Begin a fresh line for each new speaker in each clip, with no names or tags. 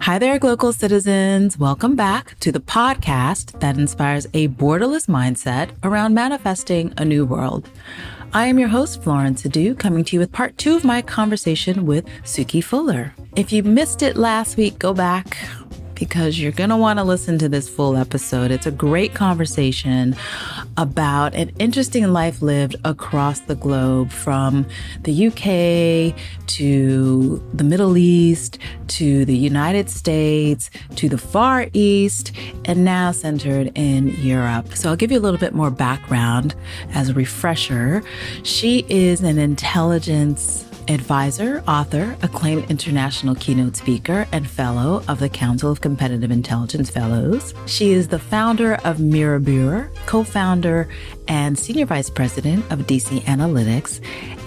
Hi there, glocal citizens. Welcome back to the podcast that inspires a borderless mindset around manifesting a new world. I am your host, Florence Adu, coming to you with part two of my conversation with Suki Fuller. If you missed it last week, go back, because you're going to want to listen to this full episode. It's a great conversation about an interesting life lived across the globe from the UK to the Middle East to the United States to the Far East and now centered in Europe. So I'll give you a little bit more background as a refresher. She is an intelligence advisor, author, acclaimed international keynote speaker, and fellow of the Council of Competitive Intelligence Fellows. She is the founder of Miribure co founder and senior vice president of DC Analytics,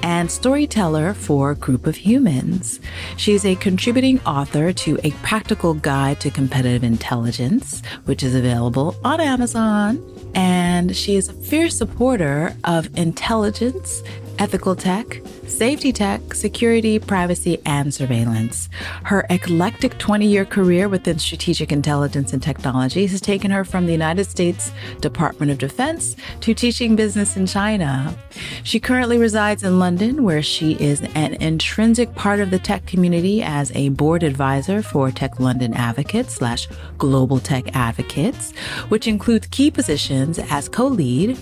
and storyteller for Group of Humans. She is a contributing author to A Practical Guide to Competitive Intelligence, which is available on Amazon. And she is a fierce supporter of intelligence ethical tech, safety tech, security, privacy, and surveillance. Her eclectic 20 year career within strategic intelligence and technology has taken her from the United States Department of Defense to teaching business in China. She currently resides in London, where she is an intrinsic part of the tech community as a board advisor for Tech London Advocates slash Global Tech Advocates, which includes key positions as co lead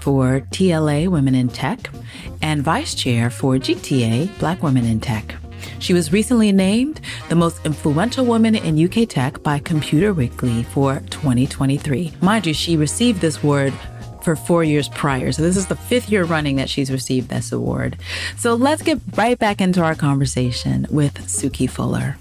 for TLA Women in Tech and Vice Chair for GTA Black Women in Tech. She was recently named the most influential woman in UK tech by Computer Weekly for 2023. Mind you, she received this award for four years prior. So this is the fifth year running that she's received this award. So let's get right back into our conversation with Suki Fuller.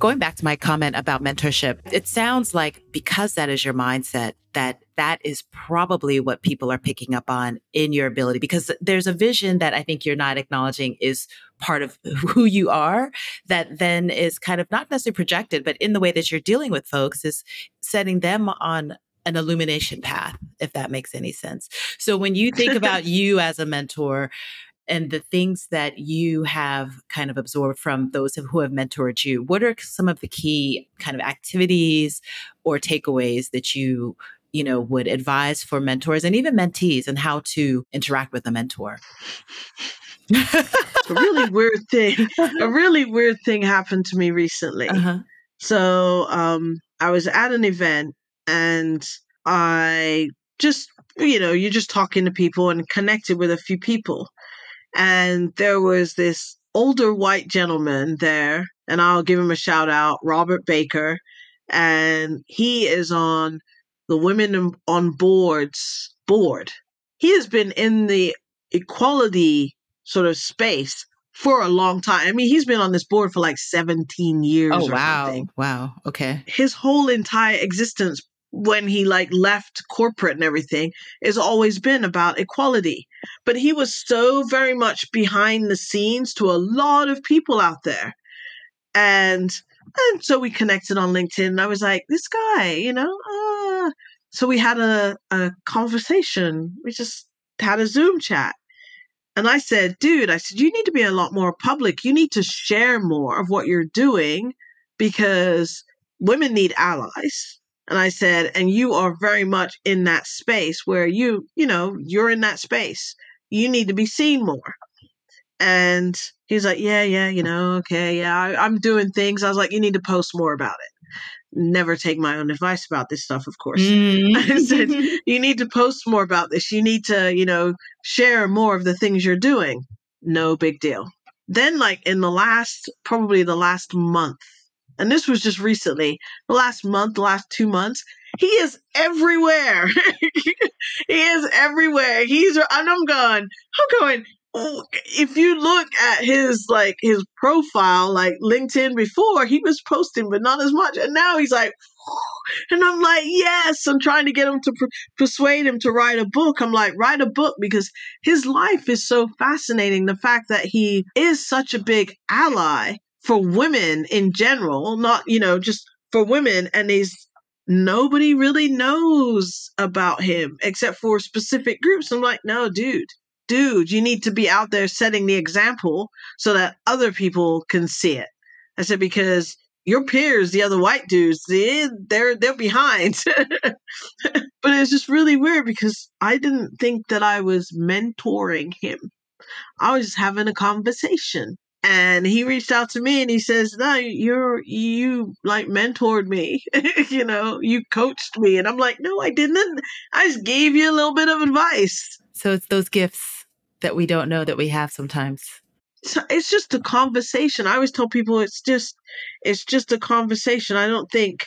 Going back to my comment about mentorship, it sounds like because that is your mindset, that that is probably what people are picking up on in your ability because there's a vision that I think you're not acknowledging is part of who you are that then is kind of not necessarily projected, but in the way that you're dealing with folks is setting them on an illumination path, if that makes any sense. So when you think about you as a mentor, and the things that you have kind of absorbed from those who have mentored you what are some of the key kind of activities or takeaways that you you know, would advise for mentors and even mentees and how to interact with a mentor?
a really weird thing. A really weird thing happened to me recently. Uh-huh. So, um, I was at an event and I just, you know, you're just talking to people and connected with a few people. And there was this older white gentleman there, and I'll give him a shout out, Robert Baker. And he is on the Women on Boards board. He has been in the equality sort of space for a long time. I mean, he's been on this board for like 17 years.
Oh, wow. Something. Wow. Okay.
His whole entire existence when he like left corporate and everything has always been about equality. But he was so very much behind the scenes to a lot of people out there. And and so we connected on LinkedIn. And I was like, this guy, you know, uh. so we had a, a conversation. We just had a Zoom chat. And I said, dude, I said, you need to be a lot more public. You need to share more of what you're doing because women need allies. And I said, and you are very much in that space where you, you know, you're in that space. You need to be seen more. And he's like, yeah, yeah, you know, okay, yeah, I, am doing things. I was like, you need to post more about it. Never take my own advice about this stuff, of course. Mm. I said, you need to post more about this. You need to, you know, share more of the things you're doing. No big deal. Then, like in the last, probably the last month, and this was just recently, the last month, the last two months, he is everywhere. he is everywhere. He's, and I'm going, I'm going, oh, if you look at his like his profile like linkedin before he was posting but not as much. And now he's like and i'm like yes. I'm trying to get him to pr- persuade him to write a book. I'm like write a book because his life is so fascinating. The fact that he is such a big ally for women in general not you know just for women and he's nobody really knows about him except for specific groups i'm like no dude dude, you need to be out there setting the example so that other people can see it. I said, because your peers, the other white dudes, they, they're they're behind. but it's just really weird because I didn't think that I was mentoring him. I was just having a conversation. And he reached out to me and he says, No, you're you like mentored me. you know, you coached me. And I'm like, No, I didn't. I just gave you a little bit of advice.
So it's those gifts that we don't know that we have sometimes so
it's just a conversation. I always tell people it's just it's just a conversation. I don't think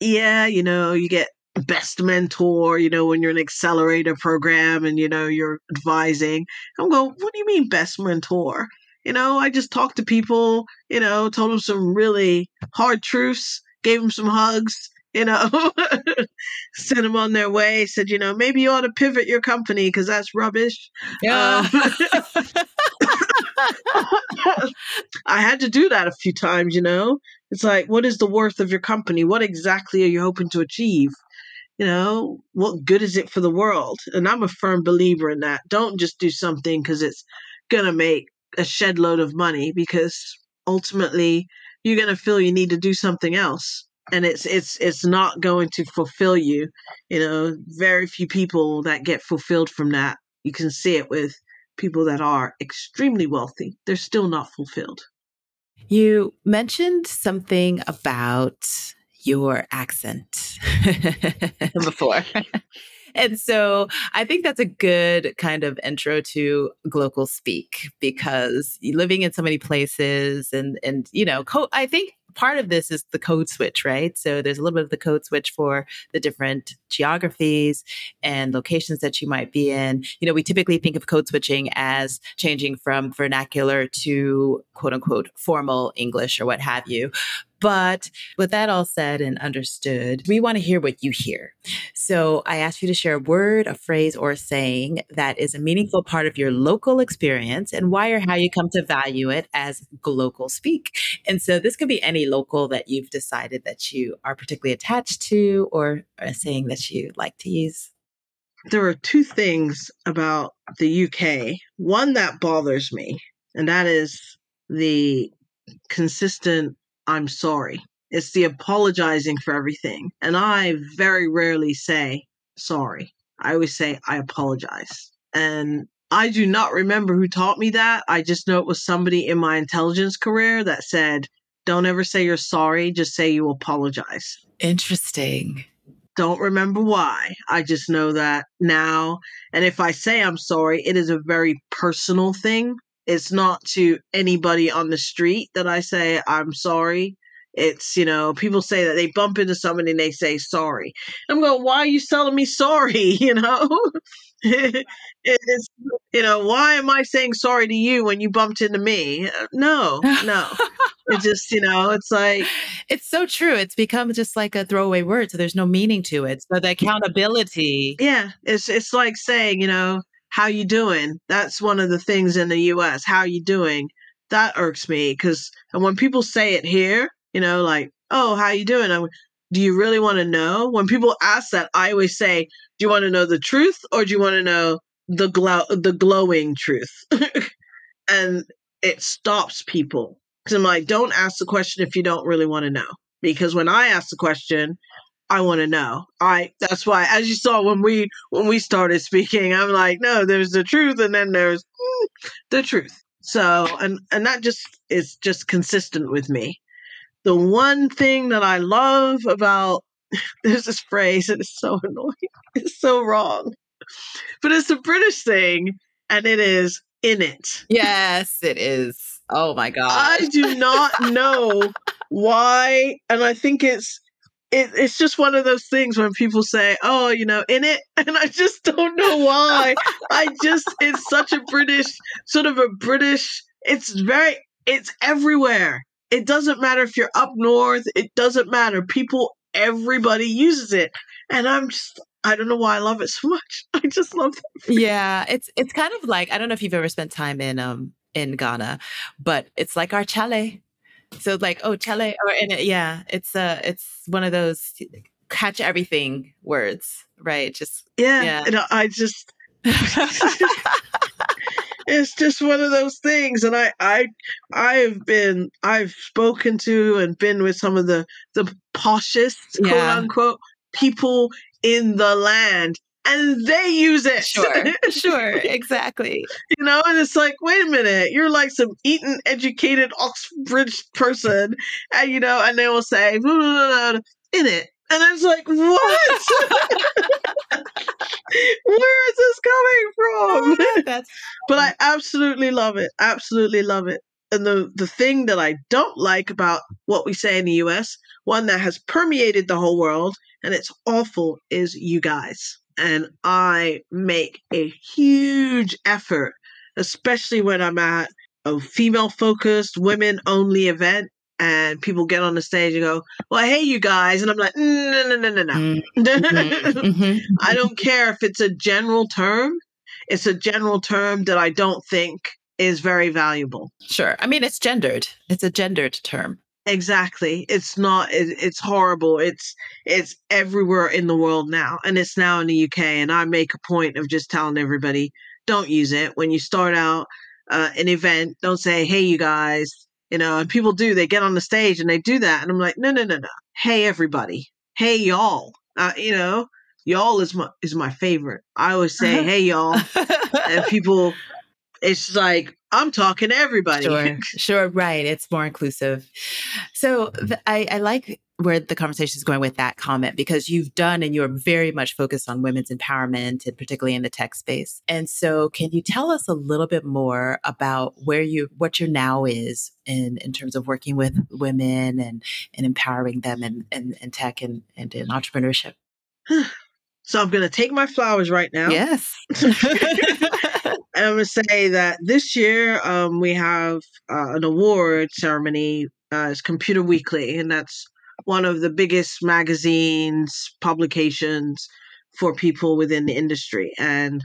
yeah, you know, you get best mentor, you know, when you're an accelerator program and you know you're advising. I'm going, what do you mean best mentor? You know, I just talked to people, you know, told them some really hard truths, gave them some hugs, you know, sent them on their way, said, you know, maybe you ought to pivot your company because that's rubbish. Yeah. Um, I had to do that a few times, you know? It's like, what is the worth of your company? What exactly are you hoping to achieve? You know, what good is it for the world? And I'm a firm believer in that. Don't just do something because it's going to make a shed load of money because ultimately you're going to feel you need to do something else. And it's it's it's not going to fulfill you. You know very few people that get fulfilled from that. You can see it with people that are extremely wealthy, they're still not fulfilled.
You mentioned something about your accent. Before. and so I think that's a good kind of intro to global speak because living in so many places and and you know co- I think part of this is the code switch, right? So there's a little bit of the code switch for the different geographies and locations that you might be in. You know, we typically think of code switching as changing from vernacular to quote unquote formal English or what have you. But with that all said and understood, we want to hear what you hear. So I ask you to share a word, a phrase, or a saying that is a meaningful part of your local experience and why or how you come to value it as local speak. And so this could be any local that you've decided that you are particularly attached to or a saying that you like to use.
There are two things about the UK. One that bothers me, and that is the consistent I'm sorry. It's the apologizing for everything. And I very rarely say sorry. I always say I apologize. And I do not remember who taught me that. I just know it was somebody in my intelligence career that said, don't ever say you're sorry, just say you apologize.
Interesting.
Don't remember why. I just know that now. And if I say I'm sorry, it is a very personal thing. It's not to anybody on the street that I say I'm sorry. It's, you know, people say that they bump into somebody and they say sorry. I'm going, why are you telling me sorry? You know? it's, you know, why am I saying sorry to you when you bumped into me? Uh, no, no. it just, you know, it's like.
It's so true. It's become just like a throwaway word. So there's no meaning to it. So the accountability.
Yeah. It's, it's like saying, you know, how you doing? That's one of the things in the US. How you doing? That irks me because and when people say it here, you know, like, oh, how you doing? I, do you really want to know? When people ask that, I always say, do you want to know the truth or do you want to know the glow the glowing truth? and it stops people because I'm like, don't ask the question if you don't really want to know. Because when I ask the question, I want to know. I that's why as you saw when we when we started speaking, I'm like, no, there's the truth and then there's mm, the truth. So and and that just is just consistent with me. The one thing that I love about there's this phrase and it's so annoying. It's so wrong. But it's a British thing and it is in it.
Yes, it is. Oh my god.
I do not know why and I think it's it, it's just one of those things when people say, "Oh, you know, in it," and I just don't know why. I just it's such a British sort of a British. It's very it's everywhere. It doesn't matter if you're up north. It doesn't matter. People, everybody uses it, and I'm just I don't know why I love it so much. I just love.
Yeah, it's it's kind of like I don't know if you've ever spent time in um in Ghana, but it's like our chale so like, oh, chale, or in it, yeah, it's uh, it's one of those catch everything words, right? Just
yeah, yeah. And I just it's just one of those things. And I, I, I've been, I've spoken to and been with some of the the poshest, quote unquote, people in the land, and they use it.
Sure, sure, exactly.
you know, and it's like, wait a minute, you're like some Eton educated Oxbridge person, and you know, and they will say "Blah, blah, blah, blah," in it, and it's like, what? Where is this coming from?
Oh, that's
but I absolutely love it. Absolutely love it. And the the thing that I don't like about what we say in the US, one that has permeated the whole world and it's awful is you guys. And I make a huge effort, especially when I'm at a female focused, women only event and people get on the stage and go, Well, hey you guys and I'm like, no no no no no.
Mm, mhm, mhm.
I don't care if it's a general term. It's a general term that I don't think is very valuable.
Sure. I mean, it's gendered. It's a gendered term.
Exactly. It's not. It, it's horrible. It's it's everywhere in the world now, and it's now in the UK. And I make a point of just telling everybody, don't use it when you start out uh, an event. Don't say, "Hey, you guys," you know. And people do. They get on the stage and they do that, and I'm like, no, no, no, no. Hey, everybody. Hey, y'all. Uh, you know, y'all is my is my favorite. I always say, "Hey, y'all," and people. It's like I'm talking to everybody.
Sure, sure, right. It's more inclusive. So th- I, I like where the conversation is going with that comment because you've done and you're very much focused on women's empowerment and particularly in the tech space. And so can you tell us a little bit more about where you what your now is in, in terms of working with women and, and empowering them in, in, in tech and, and in entrepreneurship?
So I'm going to take my flowers right now.
Yes.
I'm going to say that this year um, we have uh, an award ceremony. Uh, it's Computer Weekly, and that's one of the biggest magazines, publications for people within the industry. And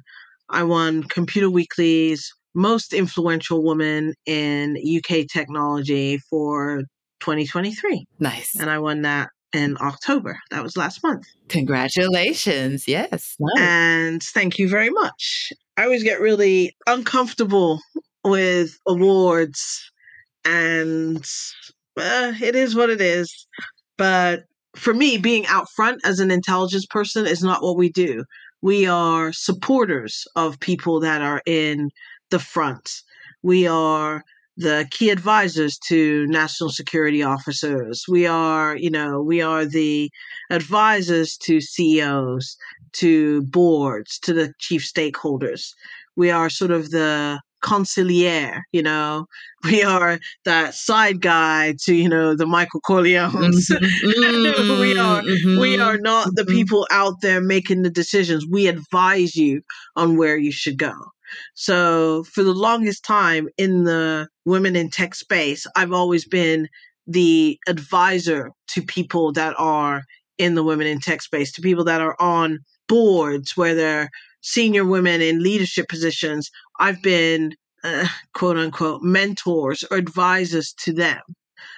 I won Computer Weekly's most influential woman in UK technology for 2023.
nice.
And I won that in October. That was last month.
Congratulations. Yes. Nice.
And thank you very much. I always get really uncomfortable with awards, and uh, it is what it is. But for me, being out front as an intelligence person is not what we do. We are supporters of people that are in the front. We are the key advisors to national security officers. We are, you know, we are the advisors to CEOs, to boards, to the chief stakeholders. We are sort of the consigliere, you know. We are that side guy to, you know, the Michael Corleones.
Mhm.
we are we
Mhm.
are not the
Mhm.
people out there making the decisions. We advise you on where you should go. So for the longest time in the women in tech space, I've always been the advisor to people that are in the women in tech space, to people that are on boards where they're senior women in leadership positions. I've been uh, quote unquote mentors or advisors to them.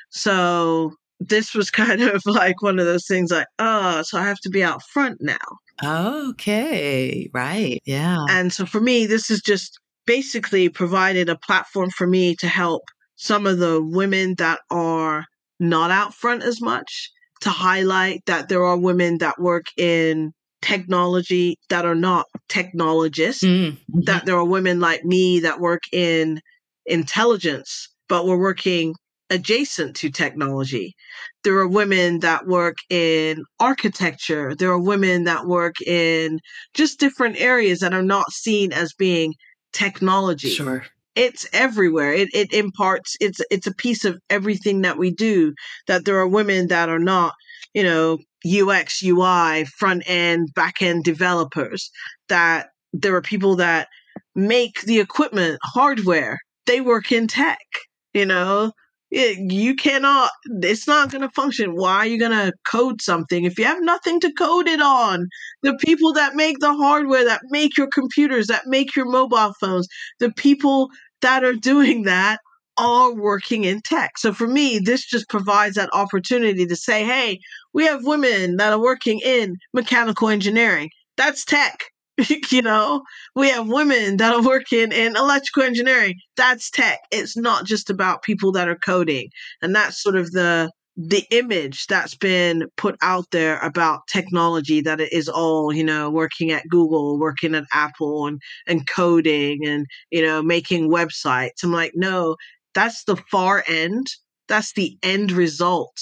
So this was kind of like one of those things like, oh, so I have to be out front now.
Okay. Right. Yeah.
And so for me, this is just basically provided a platform for me to help some of the women that are not out front as much to highlight that there are women that work in technology that are not technologists,
Mm, mhm.
that there are women like me that work in intelligence, but we're working adjacent to technology. There are women that work in architecture. There are women that work in just different areas that are not seen as being technology.
Sure.
It's everywhere. It it imparts it's it's a piece of everything that we do that there are women that are not, you know, UX, UI, front end, back end developers that there are people that make the equipment hardware. They work in tech, you know. It, you cannot it's not going to function. Why are you going to code something if you have nothing to code it on? The people that make the hardware that make your computers that make your mobile phones the people that are doing that are working in tech. So for me this just provides that opportunity to say hey we have women that are working in mechanical engineering. That's tech you know, we have women that are working in electrical engineering. That's tech. It's not just about people that are coding. And that's sort of the the image that's been put out there about technology that it is all you know working at google working at apple and and coding and you know making websites i'm like no that's the far end that's the end result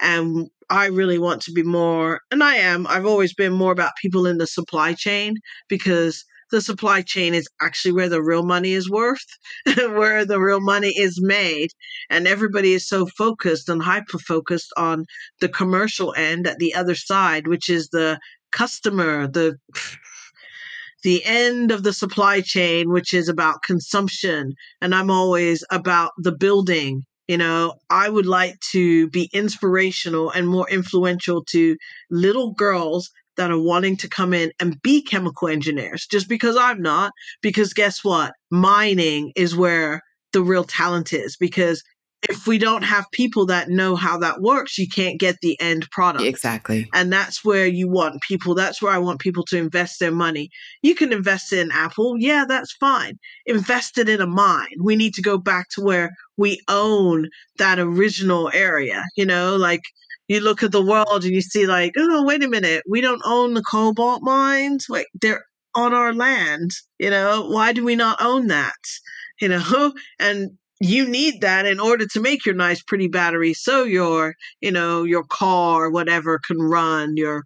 and i really want to be more and i am i've always been more about people in the supply chain because the supply chain is actually where the real money is worth, where the real money is made. And everybody is so focused and hyper focused on the commercial end at the other side, which is the customer, the the end of the supply chain, which is about consumption. And I'm always about the building. You know, I would like to be inspirational and more influential to little girls that are wanting to come in and be chemical engineers just because I'm not. Because guess what? Mining is where the real talent is. Because if we don't have people that know how that works, you can't get the end product.
Exactly.
And that's where you want people. That's where I want people to invest their money. You can invest in Apple. Yeah, that's fine. Invest it in a mine. We need to go back to where we own that original area, you know, like you look at the world and you see like, oh, wait a minute, we don't own the cobalt mines. Wait, they're on our land. You know, why do we not own that? You know, and you need that in order to make your nice, pretty battery, so your, you know, your car, whatever, can run your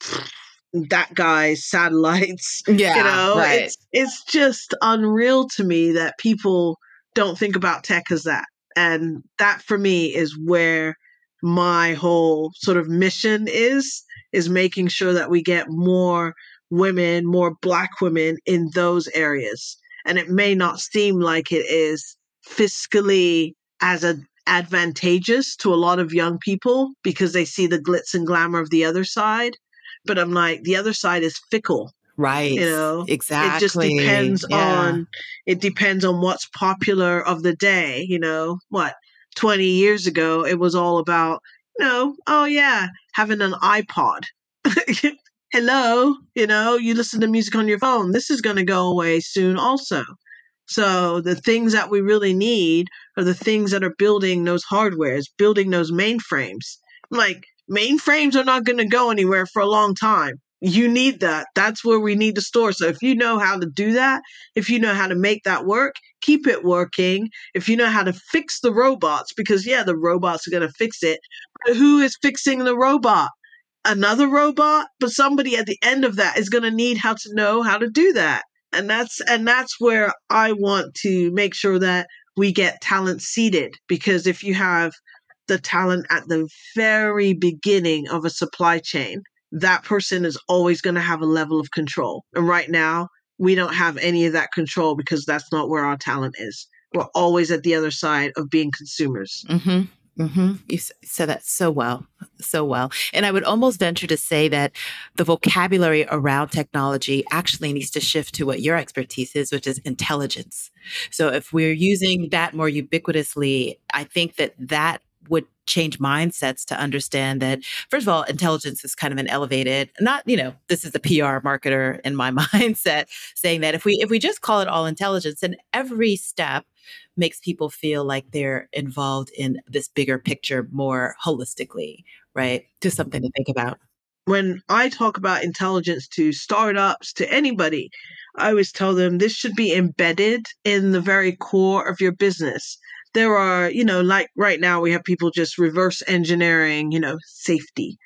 that guy's satellites.
Yeah,
you know,
right.
it's it's just unreal to me that people don't think about tech as that, and that for me is where my whole sort of mission is is making sure that we get more women, more black women in those areas. And it may not seem like it is fiscally as a advantageous to a lot of young people because they see the glitz and glamour of the other side. But I'm like, the other side is fickle.
Right.
You know,
exactly.
It just depends
Yeah.
on it depends on what's popular of the day. You know, what 20 years ago it was all about, you know, oh yeah, having an iPod. Hello, you know, you listen to music on your phone. This is going to go away soon also. So the things that we really need are the things that are building those hardwares, building those mainframes. Like mainframes are not going to go anywhere for a long time. You need that. That's where we need to store. So if you know how to do that, if you know how to make that work, keep it working. If you know how to fix the robots, because yeah, the robots are going to fix it. But who is fixing the robot? Another robot, but somebody at the end of that is going to need how to know how to do that and that's and that's where i want to make sure that we get talent seeded because if you have the talent at the very beginning of a supply chain that person is always going to have a level of control. And right now we don't have any of that control because that's not where our talent is. We're always at the other side of being consumers.
Mm-hmm. Mm-hmm. You said that so well, so well. And I would almost venture to say that the vocabulary around technology actually needs to shift to what your expertise is, which is intelligence. So if we're using that more ubiquitously, I think that that would change mindsets to understand that first of all intelligence is kind of an elevated not you know this is a pr marketer in my mindset saying that if we if we just call it all intelligence then every step makes people feel like they're involved in this bigger picture more holistically, right? Just something to think about.
when I talk about intelligence to startups, to anybody, I always tell them this should be embedded in the very core of your business. There are, you know, like right now we have people just reverse engineering, you know, safety.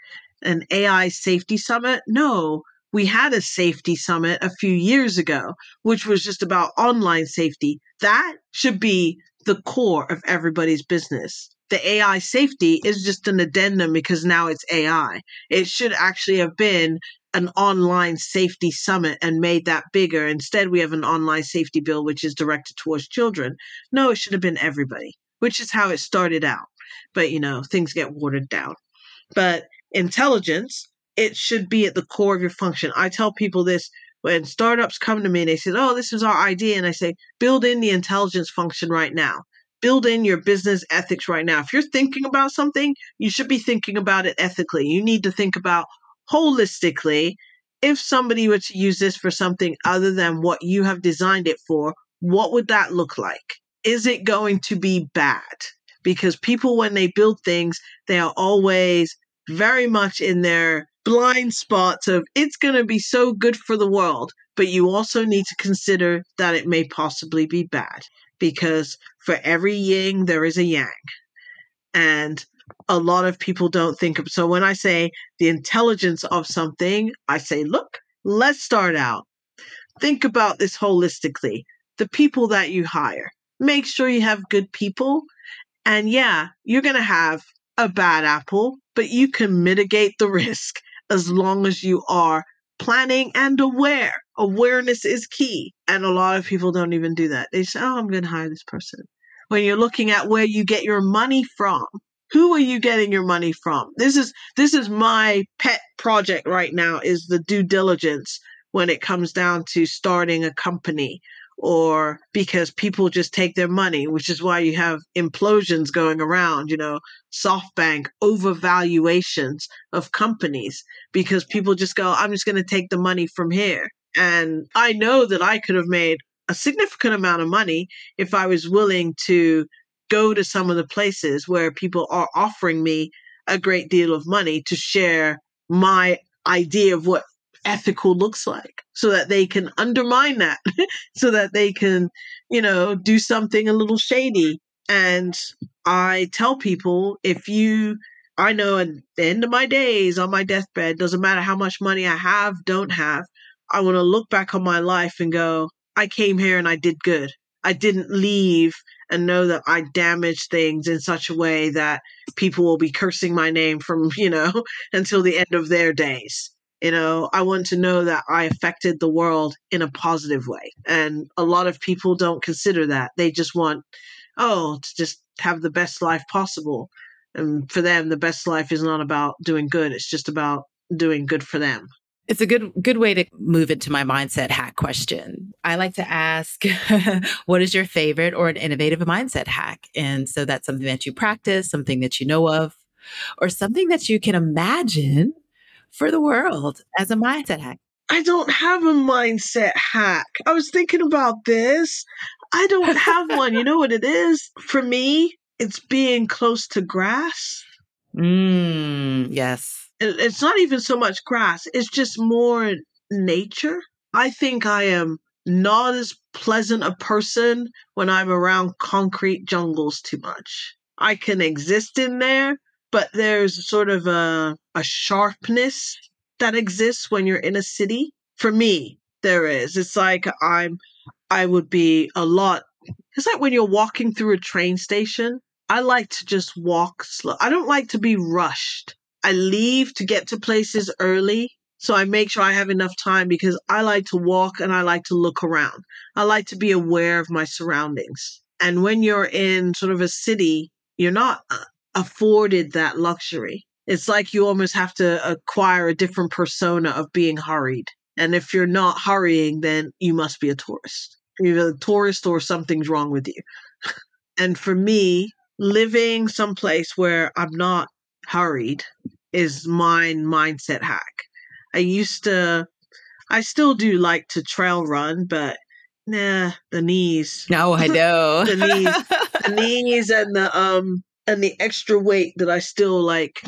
An AI safety summit? No, we had a safety summit a few years ago, which was just about online safety. That should be the core of everybody's business. The AI safety is just an addendum because now it's AI. It should actually have been an online safety summit and made that bigger. Instead, we have an online safety bill which is directed towards children. No, it should have been everybody, which is how it started out. But, you know, things get watered down. But intelligence, it should be at the core of your function. I tell people this when startups come to me and they say, Oh, this is our idea. And I say, build in the intelligence function right now. Build in your business ethics right now. If you're thinking about something, you should be thinking about it ethically. You need to think about holistically if somebody were to use this for something other than what you have designed it for, what would that look like? Is it going to be bad? Because people, when they build things, they are always very much in their blind spots of it's going to be so good for the world. But you also need to consider that it may possibly be bad because for every yin, there is a yang. And a lot of people don't think of. So when I say the intelligence of something, I say, look, let's start out. Think about this holistically. The people that you hire, make sure you have good people. And yeah, you're going to have a bad apple, but you can mitigate the risk as long as you are planning and aware. Awareness is key. And a lot of people don't even do that. They say, oh, I'm going to hire this person. When you're looking at where you get your money from, who are you getting your money from? This is this is my pet project right now is the due diligence when it comes down to starting a company or because people just take their money which is why you have implosions going around you know softbank overvaluations of companies because people just go i'm just going to take the money from here. And i know that i could have made a significant amount of money if i was willing to go to some of the places where people are offering me a great deal of money to share my idea of what ethical looks like so that they can undermine that so that they can you know do something a little shady. And i tell people if you i know at the end of my days on my deathbed doesn't matter how much money i have don't have i want to look back on my life and go i came here and i did good. I didn't leave and know that I damage things in such a way that people will be cursing my name from, you know, until the end of their days. You know, I want to know that I affected the world in a positive way. And a lot of people don't consider that. They just want, oh, to just have the best life possible. And for them, the best life is not about doing good, it's just about doing good for them.
It's a good good way to move into my mindset hack question. I like to ask, what is your favorite or an innovative mindset hack? And so that's something that you practice, something that you know of, or something that you can imagine for the world as a mindset hack.
I don't have a mindset hack. I was thinking about this. I don't have one. You know what it is? For me, it's being close to grass.
Mm, yes
it's not even so much grass, it's just more nature. I think I am not as pleasant a person when I'm around concrete jungles too much. I can exist in there, but there's sort of a, a sharpness that exists when you're in a city. For me, there is. It's like I'm I would be a lot it's like when you're walking through a train station. I like to just walk slow. I don't like to be rushed. I leave to get to places early. So I make sure I have enough time because I like to walk and I like to look around. I like to be aware of my surroundings. And when you're in sort of a city, you're not uh, afforded that luxury. It's like you almost have to acquire a different persona of being hurried. And if you're not hurrying, then you must be a tourist. You're a tourist or something's wrong with you. and for me, living someplace where I'm not hurried is my mindset hack. I used to, I still do like to trail run, but nah, the knees.
No, I know
the knees, the knees, and the um and the extra weight that I still like.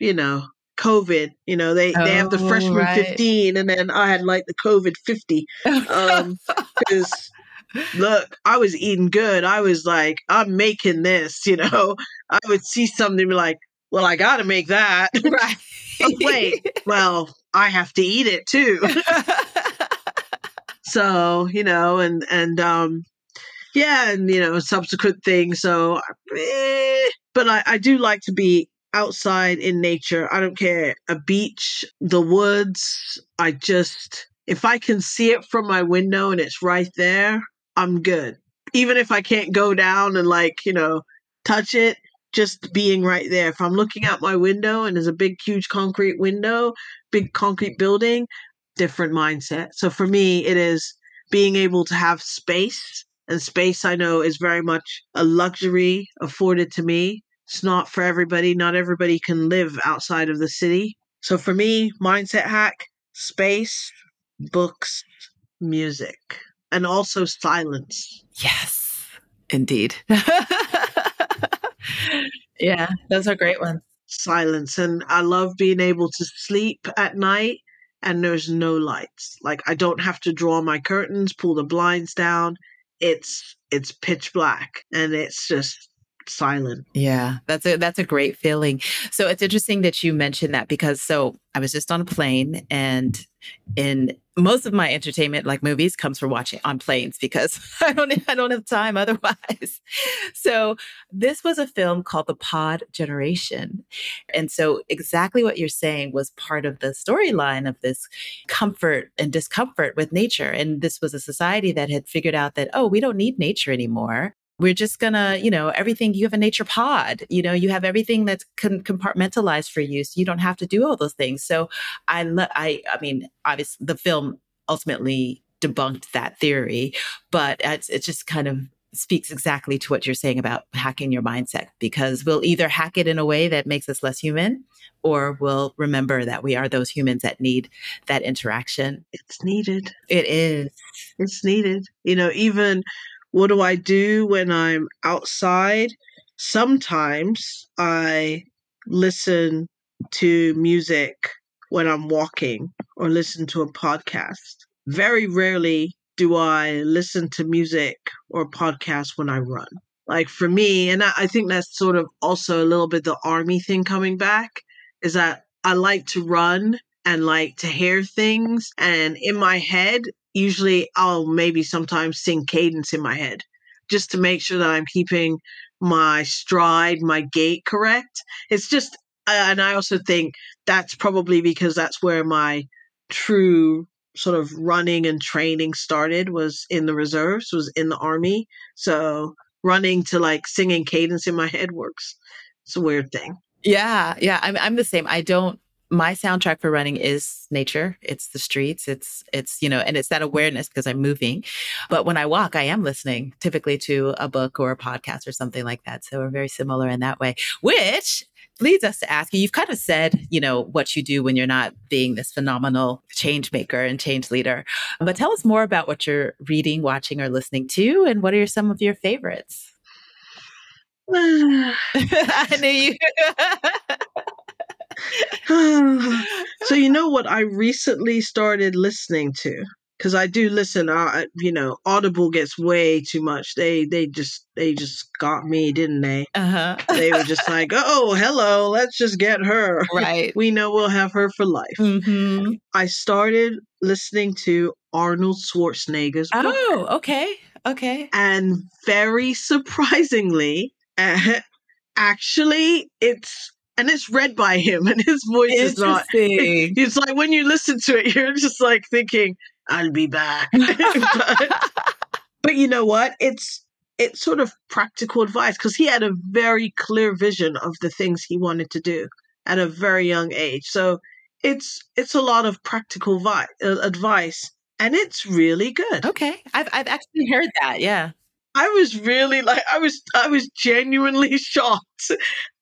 You know, COVID. You know, they oh, they have the oh, freshman right. fifteen, and then I had like the COVID fifty. Um, because look, I was eating good. I was like, I'm making this. You know, I would see something like, well, I got to make that. Right. oh, wait, well, I have to eat it too. so, you know, and, and, um, yeah, and, you know, subsequent things. So, eh, but I, I do like to be outside in nature. I don't care. A beach, the woods. I just, if I can see it from my window and it's right there, I'm good. Even if I can't go down and like, you know, touch it, just being right there. If I'm looking out my window and there's a big, huge concrete window, big concrete building, different mindset. So for me, it is being able to have space. And space, I know, is very much a luxury afforded to me. It's not for everybody. Not everybody can live outside of the city. So for me, mindset hack space, books, music, and also silence.
Yes, indeed. yeah, those are great ones.
Silence. And I love being able to sleep at night and there's no lights. Like I don't have to draw my curtains, pull the blinds down. It's it's pitch black and it's just silent.
Yeah, that's a that's a great feeling. So it's interesting that you mentioned that because so I was just on a plane and in most of my entertainment like movies comes from watching on planes because I don't I don't have time otherwise. So this was a film called The Pod Generation. And so exactly what you're saying was part of the storyline of this comfort and discomfort with nature and this was a society that had figured out that oh we don't need nature anymore we're just gonna, you know, everything, you have a nature pod, you know, you have everything that's con- compartmentalized for you. So you don't have to do all those things. So I, lo- I, I mean, obviously the film ultimately debunked that theory, but it's, it just kind of speaks exactly to what you're saying about hacking your mindset because we'll either hack it in a way that makes us less human or we'll remember that we are those humans that need that interaction.
It's needed.
It is.
It's needed. You know, even what do I do when I'm outside? Sometimes I listen to music when I'm walking or listen to a podcast. Very rarely do I listen to music or podcast when I run. Like for me, and I think that's sort of also a little bit the army thing coming back, is that I like to run and like to hear things. And in my head, usually I'll maybe sometimes sing cadence in my head just to make sure that I'm keeping my stride, my gait correct. It's just, uh, and I also think that's probably because that's where my true sort of running and training started was in the reserves, was in the army. So running to like singing cadence in my head works. It's a weird thing.
Yeah, yeah, I'm I'm the same. I don't my soundtrack for running is nature. It's the streets. It's it's you know and it's that awareness because i'm moving. But when i walk i am listening typically to a book or a podcast or something like that. So we're very similar in that way which leads us to ask you you've kind of said you know what you do when you're not being this phenomenal change maker and change leader. But tell us more about what you're reading watching or listening to and what are some of your favorites? I knew you
so you know what I recently started listening to because I do listen. Uh, you know, Audible gets way too much. They they just they just got me, didn't they?
Uh-huh.
they were just like, oh, hello, let's just get her.
Right.
we know we'll have her for life.
Mm-hmm.
I started listening to Arnold Schwarzenegger's. Book,
oh, okay, okay.
And very surprisingly, actually, it's and it's read by him, and his voice is not. It, it's like when you listen to it, you're just like thinking, "I'll be back." but, but you know what? It's it's sort of practical advice because he had a very clear vision of the things he wanted to do at a very young age. So it's it's a lot of practical vi- uh, advice, and it's really good.
Okay, I've I've actually heard that. Yeah.
I was really like I was I was genuinely shocked,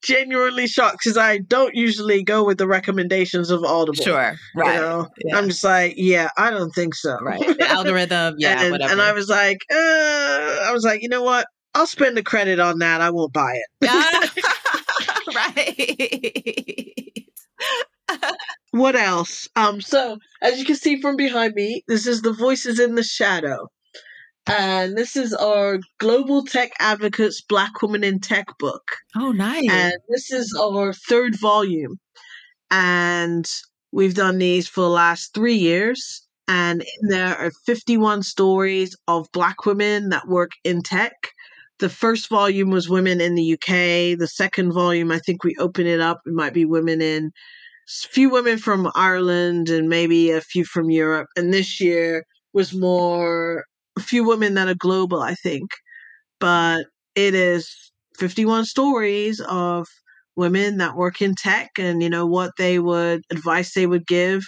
genuinely shocked because I don't usually go with the recommendations of Audible.
Sure, right.
You know? yeah. I'm just like, yeah, I don't think so.
Right, the algorithm, yeah,
and,
whatever.
And I was like, uh, I was like, you know what? I'll spend the credit on that. I won't buy it.
right.
what else? Um, so as you can see from behind me, this is the voices in the shadow. And this is our Global Tech Advocates Black Women in Tech book.
Oh, nice.
And this is our third volume. And we've done these for the last three years. And there are 51 stories of Black women that work in tech. The first volume was women in the UK. The second volume, I think we open it up. It might be women in a few women from Ireland and maybe a few from Europe. And this year was more few women that are global, I think, but it is 51 stories of women that work in tech and you know what they would advice they would give.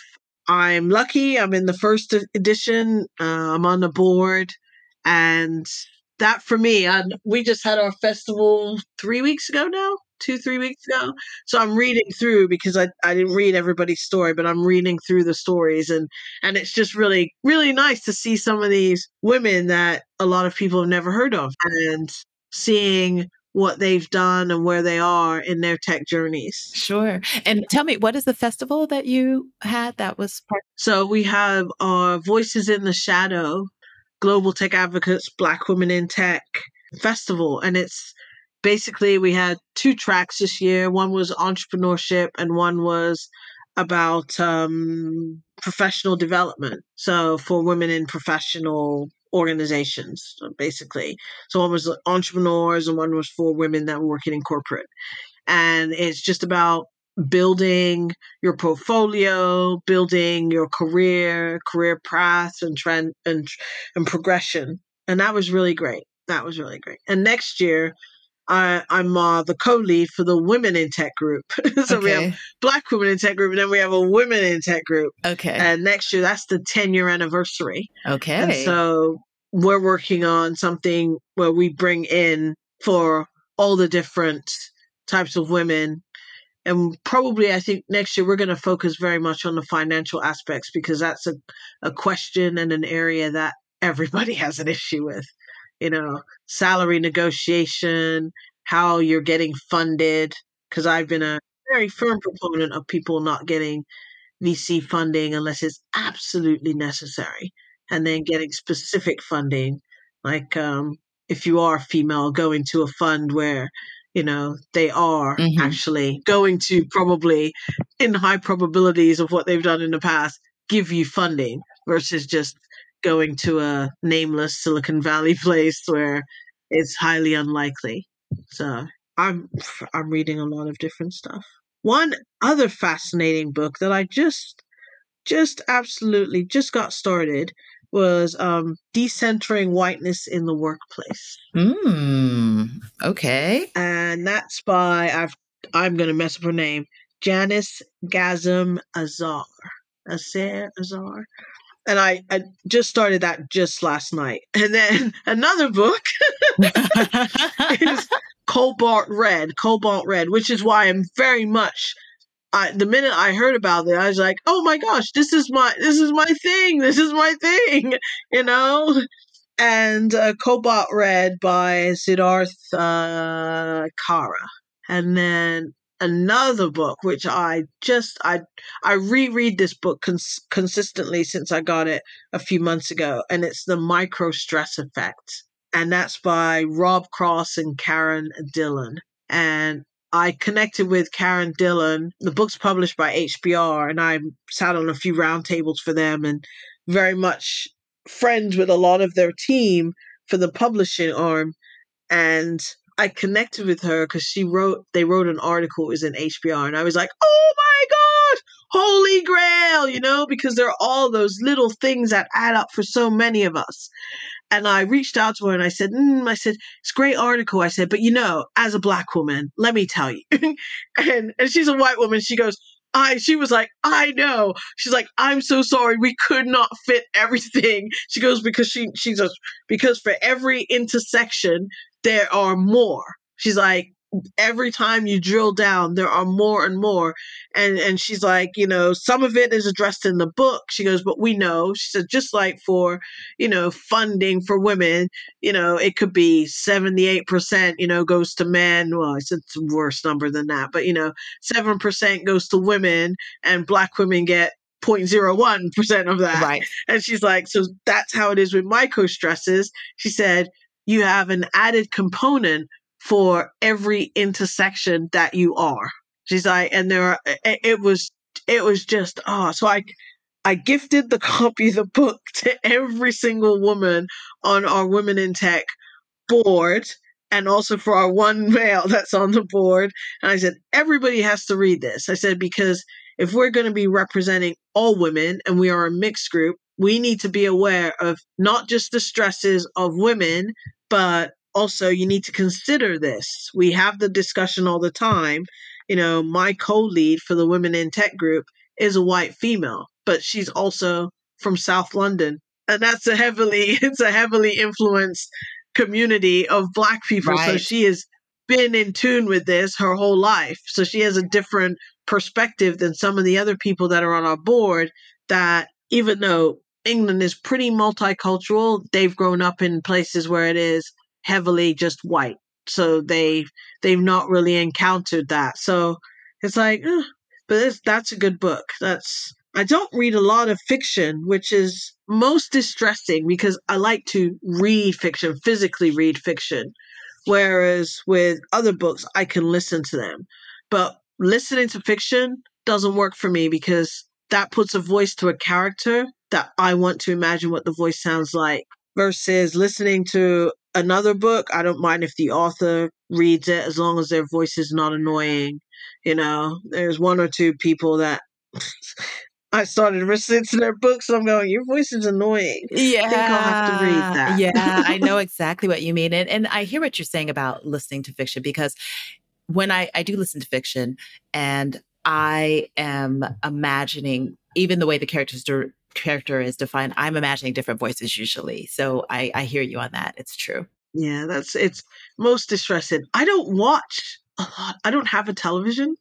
I'm lucky. I'm in the first edition. Uh, I'm on the board, and that for me, and we just had our festival three weeks ago now. Two, three weeks ago. So I'm reading through because I, I didn't read everybody's story, but I'm reading through the stories and and it's just really, really nice to see some of these women that a lot of people have never heard of and seeing what they've done and where they are in their tech journeys.
Sure. And tell me, what is the festival that you had that was part?
So we have our Voices in the Shadow, Global Tech Advocates, Black Women in Tech Festival. And it's basically we had two tracks this year. One was entrepreneurship and one was about um, professional development. So for women in professional organizations, basically. So one was entrepreneurs and one was for women that were working in corporate. And it's just about building your portfolio, building your career, career path and trend and and progression. And that was really great. That was really great. And next year, I, am uh, the co-lead for the Women in Tech group. so okay. we have Black Women in Tech group, and then we have a Women in Tech group.
Okay.
And next year, that's the 10 year anniversary.
Okay.
And so we're working on something where we bring in for all the different types of women. And probably, I think next year we're going to focus very much on the financial aspects because that's a, a question and an area that everybody has an issue with you know, salary negotiation, how you're getting funded. Because I've been a very firm proponent of people not getting VC funding unless it's absolutely necessary, and then getting specific funding, like um, if you are female, go into a fund where you know they are mm-hmm. actually going to probably in high probabilities of what they've done in the past give you funding versus just going to a nameless Silicon Valley place where it's highly unlikely. So I'm I'm reading a lot of different stuff. One other fascinating book that I just just absolutely just got started was um decentering whiteness in the workplace.
Hmm. Okay.
And that's by I've I'm gonna mess up her name. Janice Gassam Asare. Azar Azar and I, I just started that just last night. And then another book is Cobalt Red, Cobalt Red, which is why I'm very much. I, the minute I heard about it, I was like, "Oh my gosh, this is my this is my thing. This is my thing," you know. And uh, Cobalt Red by Siddharth uh, Kara, and then another book which I just I I reread this book cons- consistently since I got it a few months ago and it's the micro stress effect and that's by Rob Cross and Karen Dillon. And I connected with Karen Dillon. The book's published by HBR and I sat on a few roundtables for them and very much friends with a lot of their team for the publishing arm. And I connected with her because she wrote they wrote an article it was in HBR and I was like, oh my gosh, holy grail, you know, because there are all those little things that add up for so many of us. And I reached out to her and I said, mm, I said, it's great article. I said, but you know, as a black woman, let me tell you. and and she's a white woman. She goes, I she was like, I know. She's like, I'm so sorry. We could not fit everything. She goes, because she she's a because for every intersection, there are more. She's like, every time you drill down there are more and more. And and she's like you know some of it is addressed in the book. She goes but we know. She said just like for you know funding for women you know it could be 78% you know goes to men. Well it's a worse number than that but you know 7% goes to women and black women get 0.01% of that.
Right.
And she's like so that's how it is with micro stresses. She said you have an added component for every intersection that you are. She's like, and there are, it was, it was just, oh, so I, I gifted the copy of the book to every single woman on our Women in Tech board and also for our one male that's on the board. And I said, everybody has to read this. I said, because if we're going to be representing all women and we are a mixed group, we need to be aware of not just the stresses of women, but also you need to consider this. We have the discussion all the time. You know, my co lead for the Women in Tech group is a white female, but she's also from South London. And that's a heavily, it's a heavily influenced community of black people. Right. So she has been in tune with this her whole life. So she has a different perspective than some of the other people that are on our board that even though England is pretty multicultural, they've grown up in places where it is heavily just white. So they they've not really encountered that. So it's like, eh, but that's a good book. That's I don't read a lot of fiction, which is most distressing because I like to read fiction, physically read fiction. Whereas with other books, I can listen to them. But listening to fiction doesn't work for me because that puts a voice to a character that I want to imagine what the voice sounds like versus listening to another book. I don't mind if the author reads it as long as their voice is not annoying. You know, there's one or two people that I started listening to their books, and I'm going, "Your voice is annoying."
Yeah, I
think I'll have to read that.
yeah, I know exactly what you mean, and and I hear what you're saying about listening to fiction because when I I do listen to fiction, and I am imagining even the way the characters do, character is defined. I'm imagining different voices usually, so I I hear you on that. It's true.
Yeah, that's it's most distressing. I don't watch a lot. I don't have a television.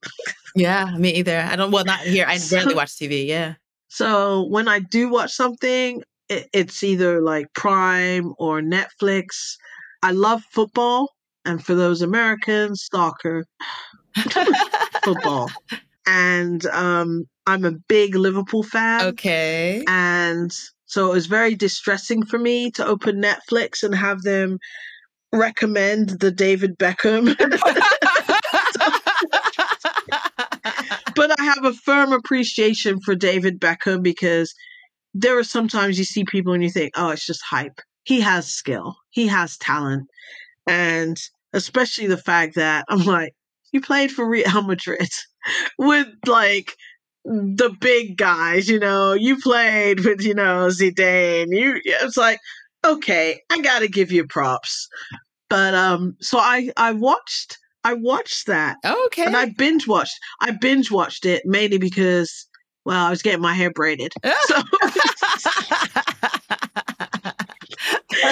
yeah, me either. I don't. Well, not here. I
So-
rarely watch TV. Yeah.
So when I do watch something, it, it's either like Prime or Netflix. I love football, and for those Americans, soccer, football, and um, I'm a big Liverpool fan.
okay.
And so it was very distressing for me to open Netflix and have them recommend the David Beckham. but I have a firm appreciation for David Beckham because there are sometimes you see people and you think, oh, it's just hype. He has skill, he has talent. And especially the fact that I'm like, you played for Real Madrid with like the big guys, you know, you played with, you know, Zidane. You it's like, okay, I gotta give you props. But um so I I watched I watched that
okay.
and I binge watched. I binge watched it mainly because, well, I was getting my hair braided. So,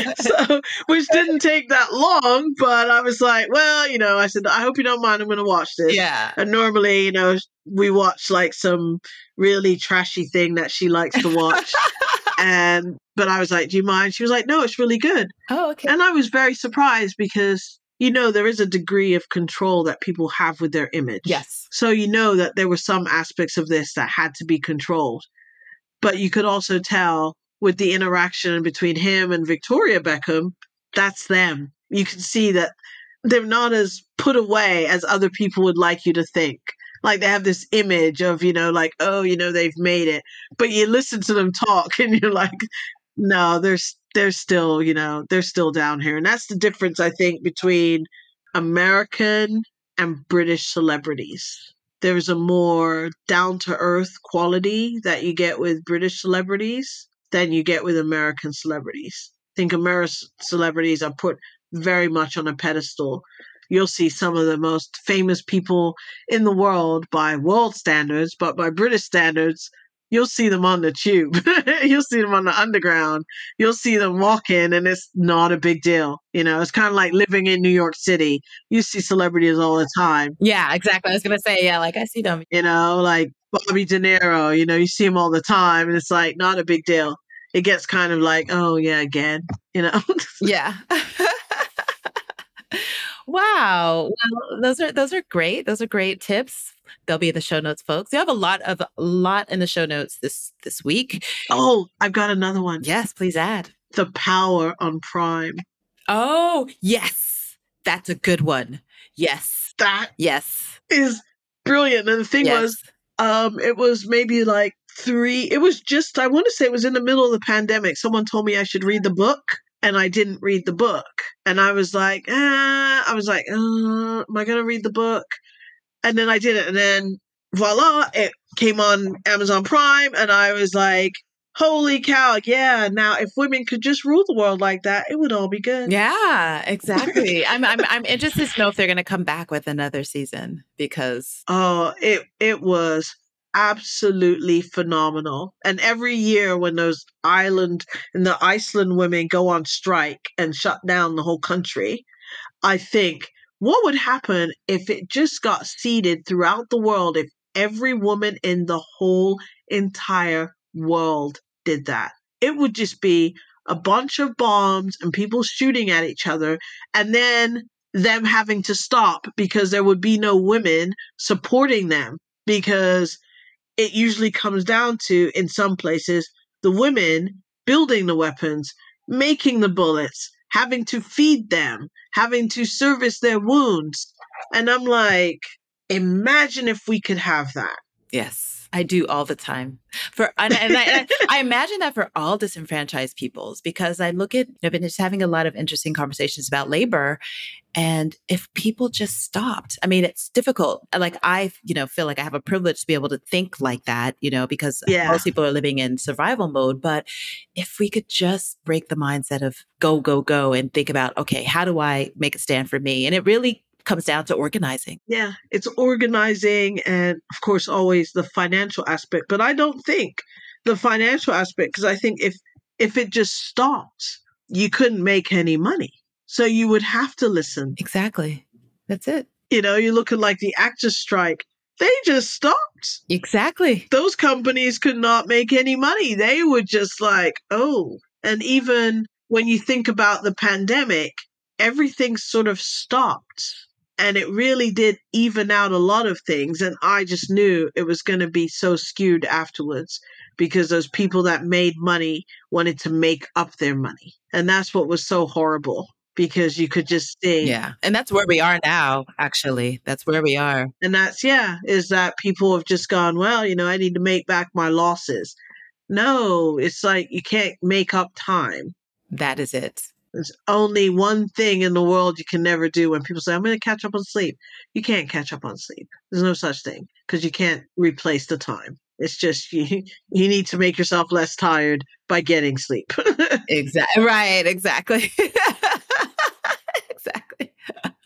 so which didn't take that long, but I was like, well, you know, I said, I hope you don't mind. I'm going to watch this.
yeah.
And normally, you know, we watch like some really trashy thing that she likes to watch. and, but I was like, do you mind? She was like, no, it's really good.
Oh, okay.
And I was very surprised because, you know, there is a degree of control that people have with their image.
Yes.
So you know that there were some aspects of this that had to be controlled. But you could also tell with the interaction between him and Victoria Beckham, that's them. You can see that they're not as put away as other people would like you to think. Like they have this image of, you know, like, oh, you know, they've made it. But you listen to them talk and you're like, no, they're they're still, you know, they're still down here. And that's the difference I think between American and British celebrities. There's a more down to earth quality that you get with British celebrities than you get with American celebrities. I think American celebrities are put very much on a pedestal. You'll see some of the most famous people in the world by world standards, but by British standards, you'll see them on the tube. you'll see them on the underground. You'll see them walking, and it's not a big deal. You know, it's kind of like living in New York City. You see celebrities all the time.
Yeah, exactly. I was gonna say, yeah, like I see them.
You know, like Bobby De Niro. You know, you see him all the time, and it's like not a big deal. It gets kind of like, oh yeah, again. You know.
Yeah. wow. Well, those are those are great. Those are great tips. They'll be in the show notes, folks. You have a lot of a lot in the show notes this this week.
oh, I've got another one.
Yes, please add.
The Power on Prime.
Oh, yes. That's a good one. Yes.
That
Yes.
is brilliant. And the thing
yes.
was, um, it was maybe like three. It was just I want to say it was in the middle of the pandemic. Someone told me I should read the book, and I didn't read the book. And I was like, ah, I was like, uh, am I gonna read the book? And then I did it, and then voila, it came on Amazon Prime, and I was like, holy cow, yeah! Now if women could just rule the world like that, it would all be good.
Yeah, exactly. I'm, I'm I'm interested to know if they're going to come back with another season because
Oh, it it was absolutely phenomenal. And every year when those island and the Iceland women go on strike and shut down the whole country, I think what would happen if it just got seeded throughout the world if every woman in the whole entire world did that? It would just be a bunch of bombs and people shooting at each other and then them having to stop because there would be no women supporting them because it usually comes down to in some places the women building the weapons making the bullets having to feed them having to service their wounds. And i'm like imagine if we could have that.
Yes I do all the time. For and, and I, I, imagine that for all disenfranchised peoples because I look at I've been just having a lot of interesting conversations about labor, and if people just stopped, I mean, it's difficult. Like I, you know, feel like I have a privilege to be able to think like that, you know, because yeah. most people are living in survival mode. But if we could just break the mindset of go, go, go, and think about, okay, how do I make a stand for me? And it really comes down to organizing.
Yeah, it's organizing and, of course, always the financial aspect. But I don't think the financial aspect, because I think if if it just stopped, you couldn't make any money. So you would have to listen.
Exactly. That's it.
You know, you look at like the actors strike, they just stopped.
Exactly.
Those companies could not make any money. They were just like, oh. And even when you think about the pandemic, everything sort of stopped and it really did even out a lot of things and i just knew it was going to be so skewed afterwards because those people that made money wanted to make up their money and that's what was so horrible because you could just see
yeah and that's where we are now actually that's where we are.
And that's yeah is that people have just gone well you know i need to make back my losses. No it's like you can't make up time.
That is it
there's only one thing in the world you can never do when people say, I'm going to catch up on sleep. You can't catch up on sleep. There's no such thing because you can't replace the time. It's just you, you need to make yourself less tired by getting sleep.
exactly. Right. Exactly. exactly.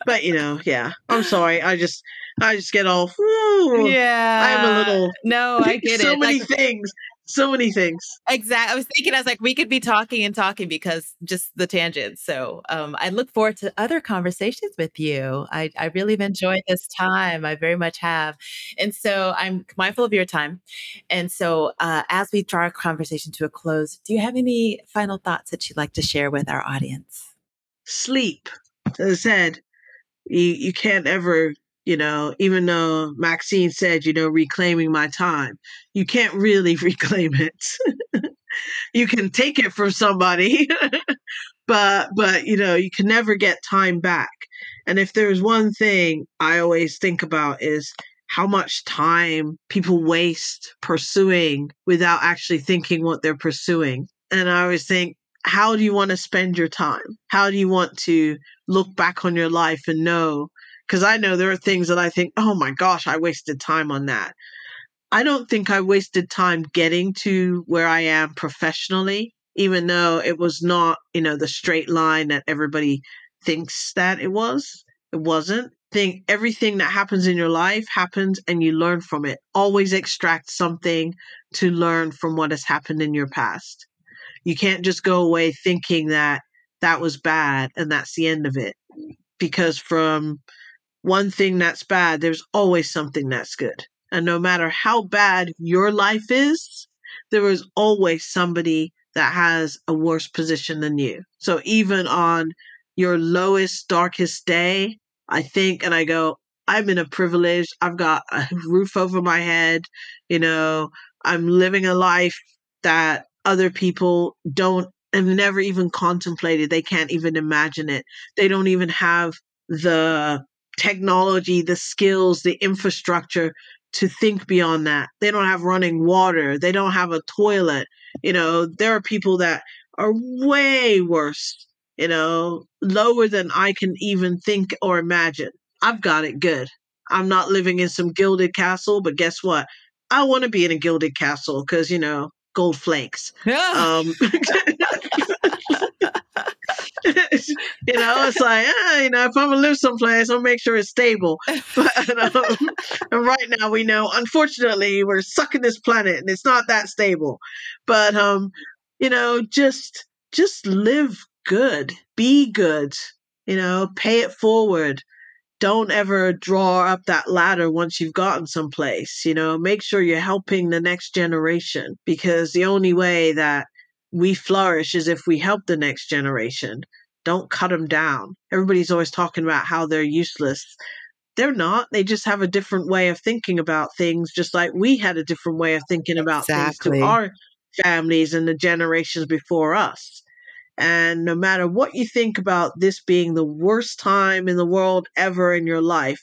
But you know, yeah. I'm sorry. I just I just get all yeah. I'm a little
no. I get
so
it.
So many like, things so many things.
Exactly. I was thinking, I was like, we could be talking and talking because just the tangents. So um, I look forward to other conversations with you. I, I really have enjoyed this time. I very much have. And so I'm mindful of your time. And so uh, as we draw our conversation to a close, do you have any final thoughts that you'd like to share with our audience?
Sleep. As I said, you, you can't ever you know, even though Maxine said, you know, reclaiming my time, you can't really reclaim it. you can take it from somebody, but but you know, you can never get time back. And if there's one thing I always think about is how much time people waste pursuing without actually thinking what they're pursuing. And I always think, how do you want to spend your time? How do you want to look back on your life and know because I know there are things that I think, oh my gosh, I wasted time on that. I don't think I wasted time getting to where I am professionally, even though it was not, you know, the straight line that everybody thinks that it was. It wasn't. Think everything that happens in your life happens and you learn from it. Always extract something to learn from what has happened in your past. You can't just go away thinking that that was bad and that's the end of it. Because from one thing that's bad, there's always something that's good. And no matter how bad your life is, there is always somebody that has a worse position than you. So even on your lowest, darkest day, I think and I go, I'm in a privilege. I've got a roof over my head. You know, I'm living a life that other people don't have never even contemplated. They can't even imagine it. They don't even have the technology, the skills, the infrastructure to think beyond that. They don't have running water, they don't have a toilet. You know, there are people that are way worse, you know, lower than I can even think or imagine. I've got it good. I'm not living in some gilded castle, but guess what? I want to be in a gilded castle because, you know, gold flakes. um, you know, it's like, eh, you know, if I'm gonna live someplace, I'll make sure it's stable. But um, and right now, we know, unfortunately, we're sucking this planet, and it's not that stable. But um, you know, just just live good, be good. You know, pay it forward. don't ever draw up that ladder once you've gotten someplace. You know, make sure you're helping the next generation because the only way that we flourish is if we help the next generation. Don't cut them down. Everybody's always talking about how they're useless. They're not. They just have a different way of thinking about things, just like we had a different way of thinking about
Exactly.
things to our families and the generations before us. And no matter what you think about this being the worst time in the world ever in your life,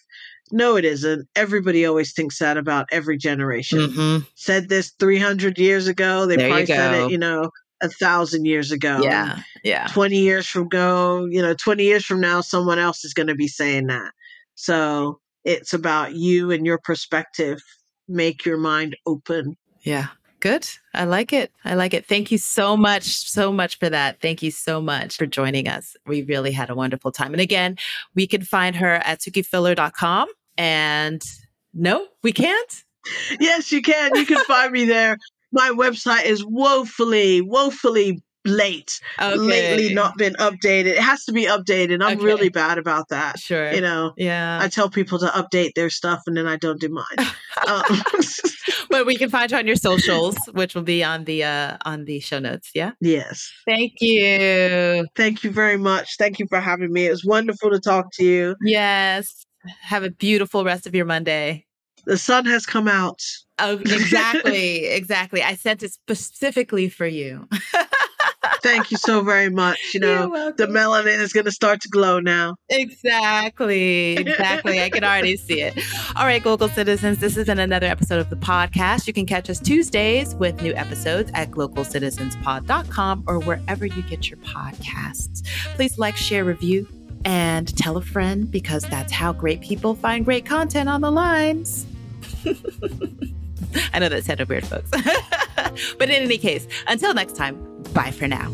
no, it isn't. Everybody always thinks that about every generation.
Mhm.
Said this 300 years ago. They
There
probably said it, you know, a thousand years ago.
Yeah. Yeah.
20 years from go, you know, 20 years from now, someone else is going to be saying that. So it's about you and your perspective. Make your mind open.
Yeah. Good. I like it. I like it. Thank you so much, so much for that. Thank you so much for joining us. We really had a wonderful time. And again, we can find her at sukifuller.com. And no, we can't.
Yes, you can. You can find me there. My website is woefully, woefully late.
Okay.
Lately, not been updated. It has to be updated. I'm
Okay.
really bad about that.
Sure.
You know,
yeah.
I tell people to update their stuff and then I don't do mine. um,
but we can find you on your socials, which will be on the uh on the show notes. Yeah.
yes.
Thank you.
Thank you very much. Thank you for having me. It was wonderful to talk to you.
Yes. Have a beautiful rest of your Monday.
The sun has come out.
Oh, exactly. exactly. I sent it specifically for you.
Thank you so very much. You know, the melanin is going to start to glow now.
Exactly. Exactly. I can already see it. All right, Glocal citizens, this has been another episode of the podcast. You can catch us Tuesdays with new episodes at glocalcitizenspod.com or wherever you get your podcasts. Please like, share, review, and tell a friend because that's how great people find great content on the lines. I know that sounded weird, folks. but in any case, until next time, bye for now.